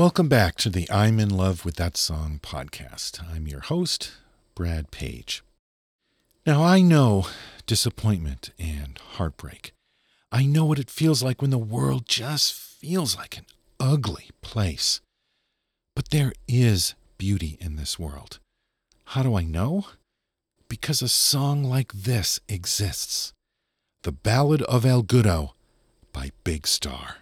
Welcome back to the I'm in Love with That Song podcast. I'm your host, Brad Page. Now, I know disappointment and heartbreak. I know what it feels like when the world just feels like an ugly place. But there is beauty in this world. How do I know? Because a song like this exists The Ballad of El Goodo by Big Star.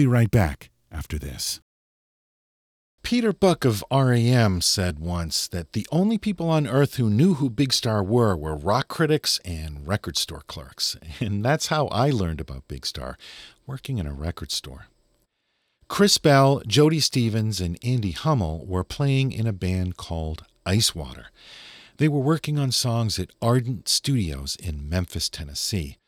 Be right back after this. Peter Buck of REM said once that the only people on earth who knew who Big Star were were rock critics and record store clerks. And that's how I learned about Big Star, working in a record store. Chris Bell, Jody Stephens, and Andy Hummel were playing in a band called Ice Water. They were working on songs at Ardent Studios in Memphis, Tennessee.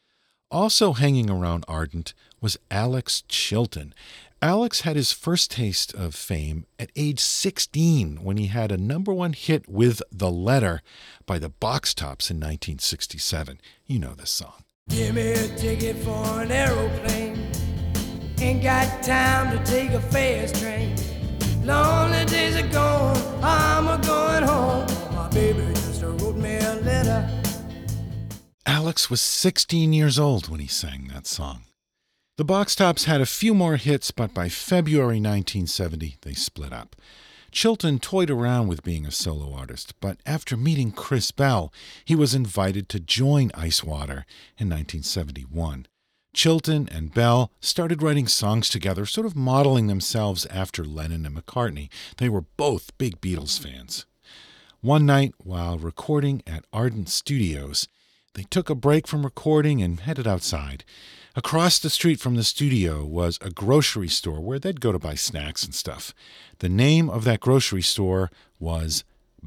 Also hanging around Ardent was Alex Chilton. Alex had his first taste of fame at age 16 when he had a number one hit with The Letter by the Box Tops in 1967. You know this song. Give me a ticket for an aeroplane. Ain't got time to take a fast train. Lonely days are gone, Alex was 16 years old when he sang that song. The Box Tops had a few more hits, but by February 1970, they split up. Chilton toyed around with being a solo artist, but after meeting Chris Bell, he was invited to join Icewater in 1971. Chilton and Bell started writing songs together, sort of modeling themselves after Lennon and McCartney. They were both big Beatles fans. One night, while recording at Ardent Studios, they took a break from recording and headed outside. Across the street from the studio was a grocery store where they'd go to buy snacks and stuff. The name of that grocery store was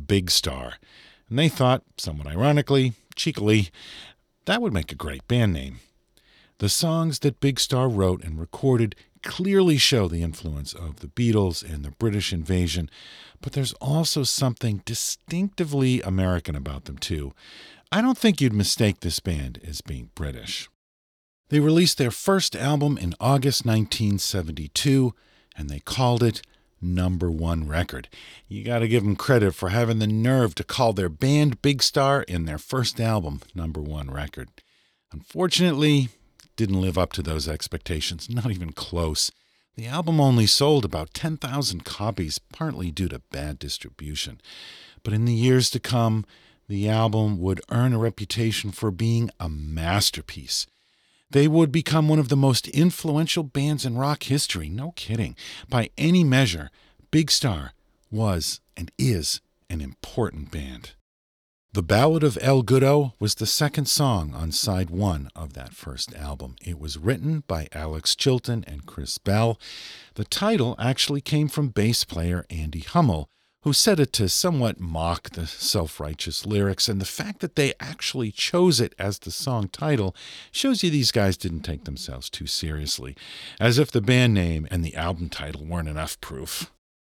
Big Star. And they thought, somewhat ironically, cheekily, that would make a great band name. The songs that Big Star wrote and recorded clearly show the influence of the Beatles and the British invasion, but there's also something distinctively American about them, too. I don't think you'd mistake this band as being British. They released their first album in August 1972, and they called it Number One Record. You got to give them credit for having the nerve to call their band Big Star in their first album Number One Record. Unfortunately, didn't live up to those expectations, not even close. The album only sold about 10,000 copies, partly due to bad distribution. But in the years to come, the album would earn a reputation for being a masterpiece. They would become one of the most influential bands in rock history, no kidding. By any measure, Big Star was and is an important band. The Ballad of El Goodo was the second song on side one of that first album. It was written by Alex Chilton and Chris Bell. The title actually came from bass player Andy Hummel, who said it to somewhat mock the self righteous lyrics, and the fact that they actually chose it as the song title shows you these guys didn't take themselves too seriously, as if the band name and the album title weren't enough proof.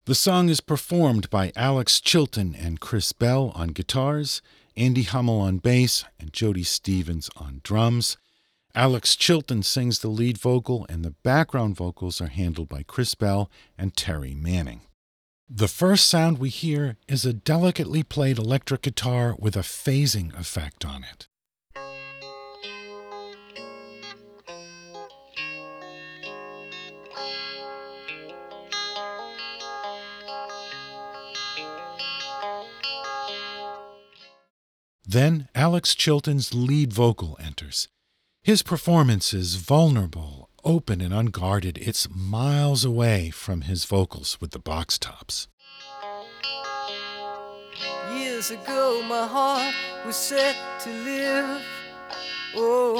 The song is performed by Alex Chilton and Chris Bell on guitars, Andy Hummel on bass, and Jody Stephens on drums. Alex Chilton sings the lead vocal, and the background vocals are handled by Chris Bell and Terry Manning. The first sound we hear is a delicately played electric guitar with a phasing effect on it. Then Alex Chilton's lead vocal enters. His performance is vulnerable, open, and unguarded. It's miles away from his vocals with the box tops. Years ago, my heart was set to live. Oh,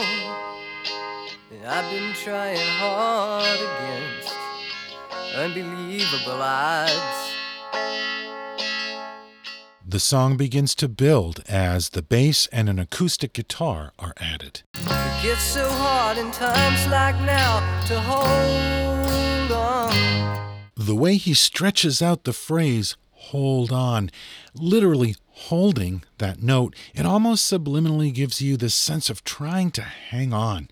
and I've been trying hard against unbelievable odds. The song begins to build as the bass and an acoustic guitar are added. The gets so hard in times like now to hold on. The way he stretches out the phrase, hold on, literally holding that note, it almost subliminally gives you this sense of trying to hang on.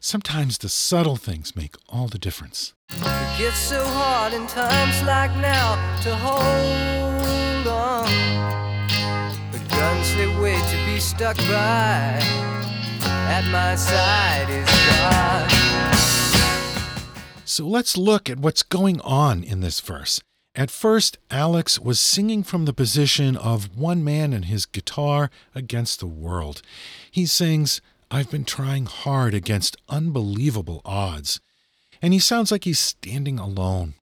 Sometimes the subtle things make all the difference. It gets so hard in times like now to hold on. The guns they wait to be stuck by. At my side is God. So let's look at what's going on in this verse. At first, Alex was singing from the position of one man and his guitar against the world. He sings, I've been trying hard against unbelievable odds. And he sounds like he's standing alone.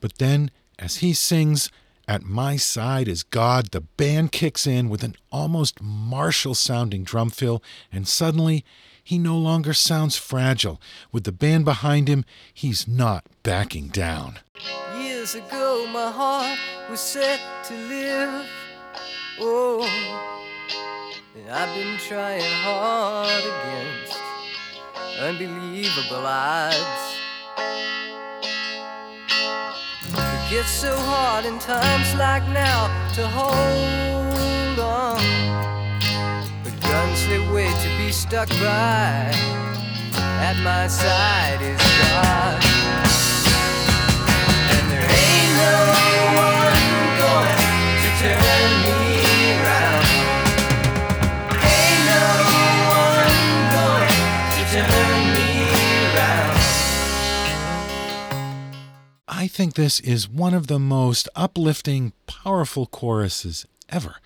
But then, as he sings, At My Side is God, the band kicks in with an almost martial sounding drum fill, and suddenly he no longer sounds fragile. With the band behind him, he's not backing down. Years ago, my heart was set to live. Oh. I've been trying hard against unbelievable odds. It gets so hard in times like now to hold on. The guns they wait to be stuck by. At my side is God. And there ain't no one going to turn me think this is one of the most uplifting, powerful choruses ever.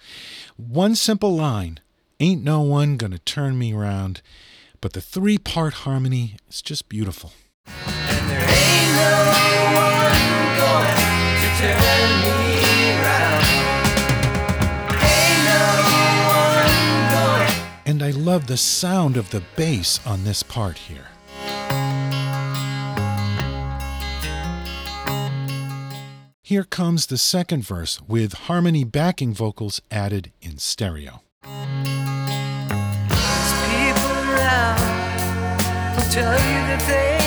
One simple line Ain't no one gonna turn me round. But the three part harmony is just beautiful. And there ain't no one going to turn me around. Ain't no one going. And I love the sound of the bass on this part here. Here comes the second verse with harmony backing vocals added in stereo. Tell you that they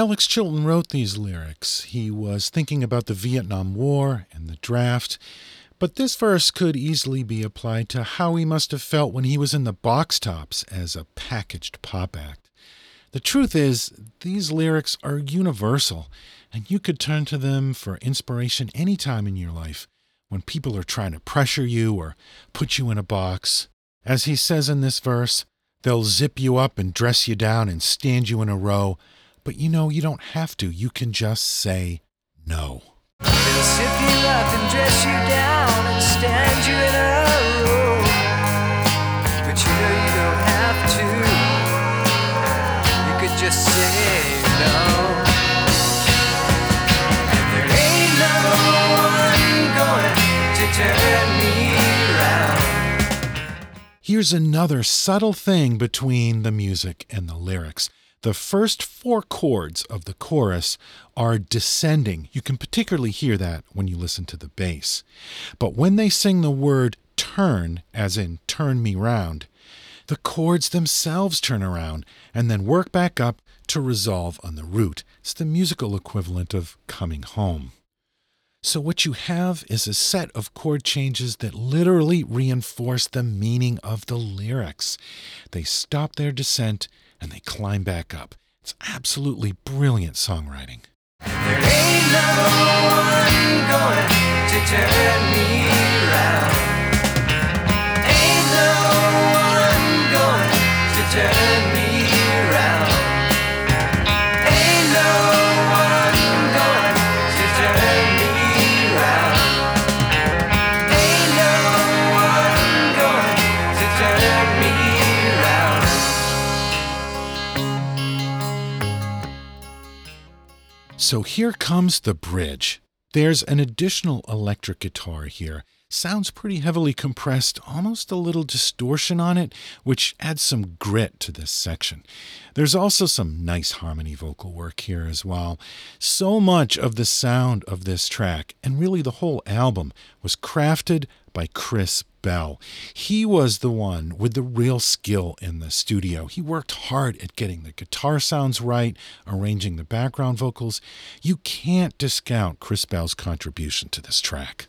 Alex Chilton wrote these lyrics, he was thinking about the Vietnam War and the draft, but this verse could easily be applied to how he must have felt when he was in the box tops as a packaged pop act. The truth is, these lyrics are universal, and you could turn to them for inspiration any time in your life when people are trying to pressure you or put you in a box. As he says in this verse, they'll zip you up and dress you down and stand you in a row, but you know you don't have to. You can just say no. They'll sip you up and dress you down and stand you in a row. But you know you don't have to. You could just say no. And there ain't no one going to turn me around. Here's another subtle thing between the music and the lyrics. The first four chords of the chorus are descending. You can particularly hear that when you listen to the bass. But when they sing the word turn, as in turn me round, the chords themselves turn around and then work back up to resolve on the root. It's the musical equivalent of coming home. So, what you have is a set of chord changes that literally reinforce the meaning of the lyrics. They stop their descent and they climb back up. It's absolutely brilliant songwriting. So here comes the bridge. There's an additional electric guitar here. Sounds pretty heavily compressed, almost a little distortion on it, which adds some grit to this section. There's also some nice harmony vocal work here as well. So much of the sound of this track, and really the whole album, was crafted by Chris Bell. He was the one with the real skill in the studio. He worked hard at getting the guitar sounds right, arranging the background vocals. You can't discount Chris Bell's contribution to this track.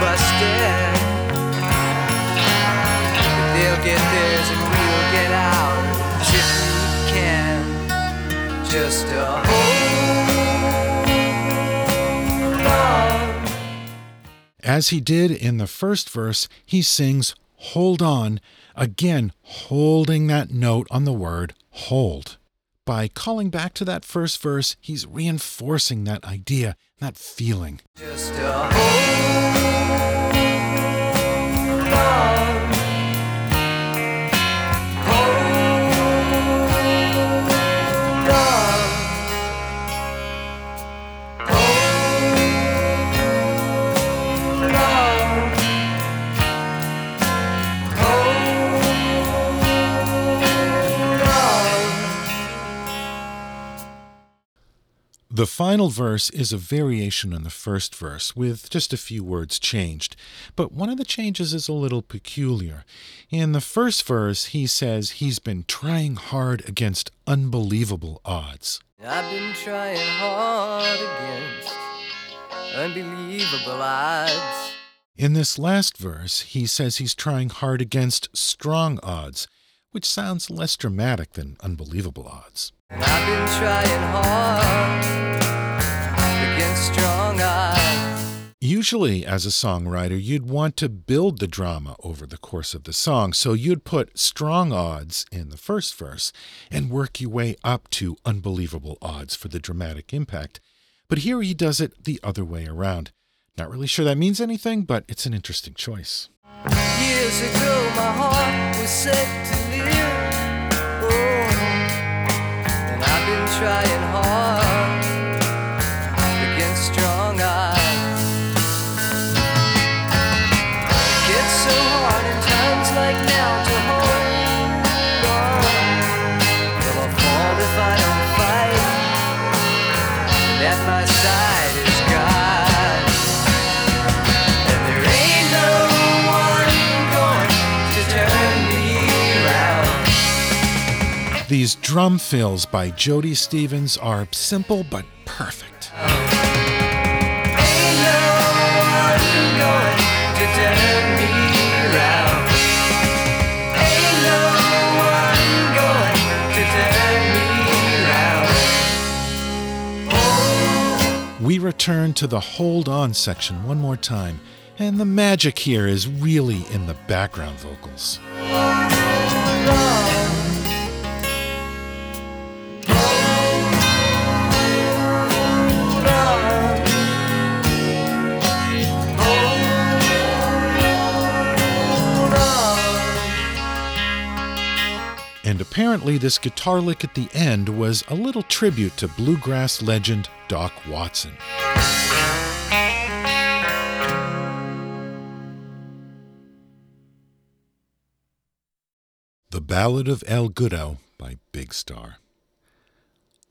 busted. Just a hold on. As he did in the first verse, he sings Hold On, again holding that note on the word hold. By calling back to that first verse, he's reinforcing that idea, that feeling. Just a hold on. The final verse is a variation on the first verse, with just a few words changed. But one of the changes is a little peculiar. In the first verse, he says he's been trying hard against unbelievable odds. I've been trying hard against unbelievable odds. In this last verse, he says he's trying hard against strong odds, which sounds less dramatic than unbelievable odds. I've been trying hard against strong odds. Usually, as a songwriter, you'd want to build the drama over the course of the song, so you'd put strong odds in the first verse and work your way up to unbelievable odds for the dramatic impact. But here he does it the other way around. Not really sure that means anything, but it's an interesting choice. Years ago, my heart was set to live. Oh, and I've been trying hard These drum fills by Jody Stephens are simple but perfect. We return to the hold on section one more time, and the magic here is really in the background vocals. Apparently, this guitar lick at the end was a little tribute to bluegrass legend Doc Watson. The Ballad of El Goodo by Big Star.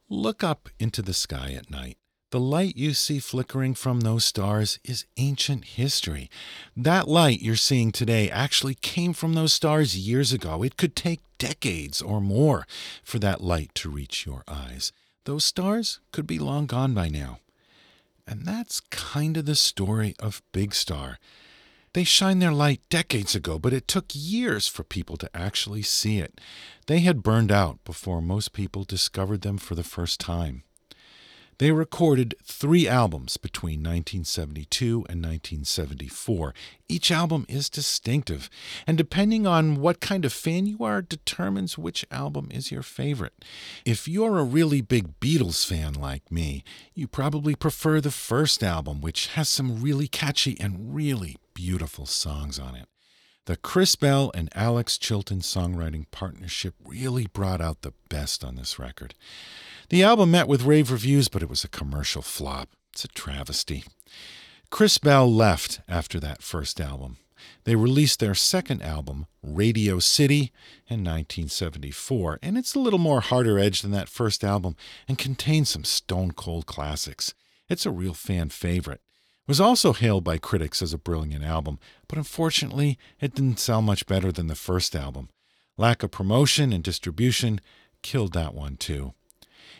Look up into the sky at night. The light you see flickering from those stars is ancient history. That light you're seeing today actually came from those stars years ago. It could take decades or more for that light to reach your eyes. Those stars could be long gone by now. And that's kind of the story of Big Star. They shined their light decades ago, but it took years for people to actually see it. They had burned out before most people discovered them for the first time. They recorded three albums between 1972 and 1974. Each album is distinctive, and depending on what kind of fan you are, determines which album is your favorite. If you're a really big Beatles fan like me, you probably prefer the first album, which has some really catchy and really beautiful songs on it. The Chris Bell and Alex Chilton songwriting partnership really brought out the best on this record. The album met with rave reviews, but it was a commercial flop. It's a travesty. Chris Bell left after that first album. They released their second album, Radio City, in 1974, and it's a little more harder edged than that first album and contains some stone cold classics. It's a real fan favorite. It was also hailed by critics as a brilliant album, but unfortunately, it didn't sell much better than the first album. Lack of promotion and distribution killed that one too.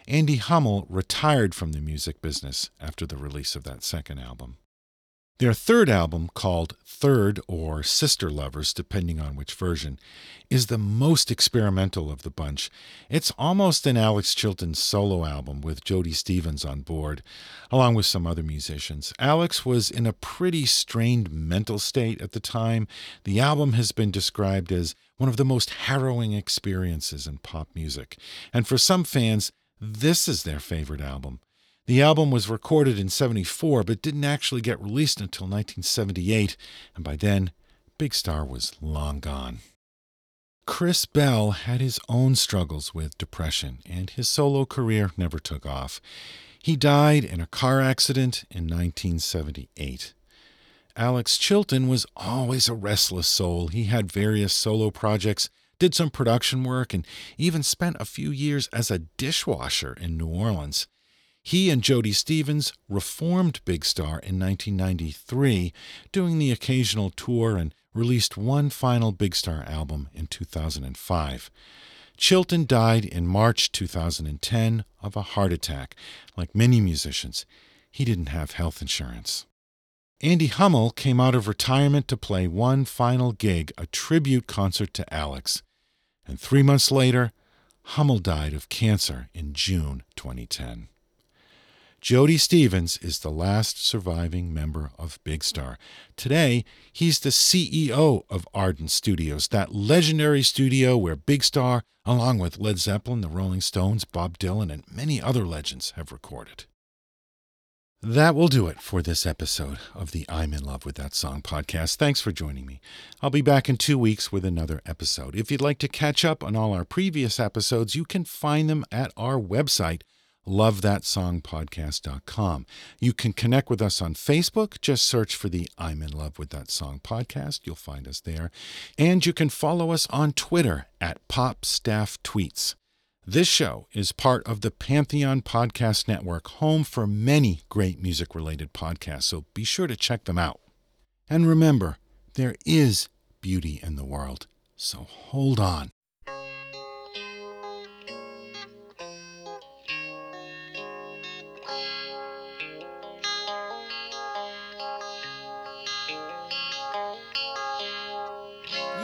Andy Hummel retired from the music business after the release of that second album. Their third album, called Third or Sister Lovers, depending on which version, is the most experimental of the bunch. It's almost an Alex Chilton solo album with Jody Stephens on board, along with some other musicians. Alex was in a pretty strained mental state at the time. The album has been described as one of the most harrowing experiences in pop music. And for some fans, this is their favorite album. The album was recorded in 74 but didn't actually get released until 1978, and by then, Big Star was long gone. Chris Bell had his own struggles with depression, and his solo career never took off. He died in a car accident in 1978. Alex Chilton was always a restless soul. He had various solo projects, did some production work, and even spent a few years as a dishwasher in New Orleans. He and Jody Stephens reformed Big Star in 1993, doing the occasional tour and released one final Big Star album in 2005. Chilton died in March 2010 of a heart attack. Like many musicians, he didn't have health insurance. Andy Hummel came out of retirement to play one final gig, a tribute concert to Alex. And three months later, Hummel died of cancer in June 2010. Jody Stephens is the last surviving member of Big Star. Today, he's the CEO of Ardent Studios, that legendary studio where Big Star, along with Led Zeppelin, the Rolling Stones, Bob Dylan, and many other legends, have recorded. That will do it for this episode of the I'm in Love with That Song podcast. Thanks for joining me. I'll be back in two weeks with another episode. If you'd like to catch up on all our previous episodes, you can find them at our website lovethatsongpodcast.com. You can connect with us on Facebook. Just search for the I'm in Love with That Song podcast. You'll find us there. And you can follow us on Twitter at Pop Staff Tweets. This show is part of the Pantheon Podcast Network, home for many great music related podcasts, so be sure to check them out. And remember, there is beauty in the world, so hold on.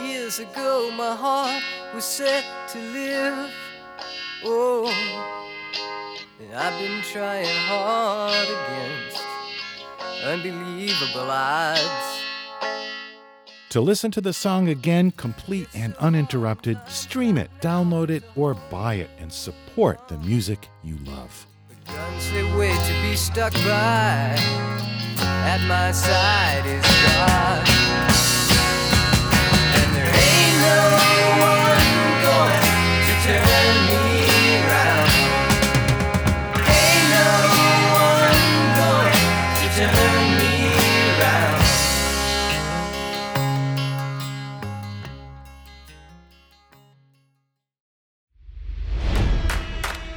Years ago, my heart was set to live. Oh, and I've been trying hard against unbelievable odds. To listen to the song again, complete and uninterrupted, stream it, download it, or buy it and support the music you love. Guns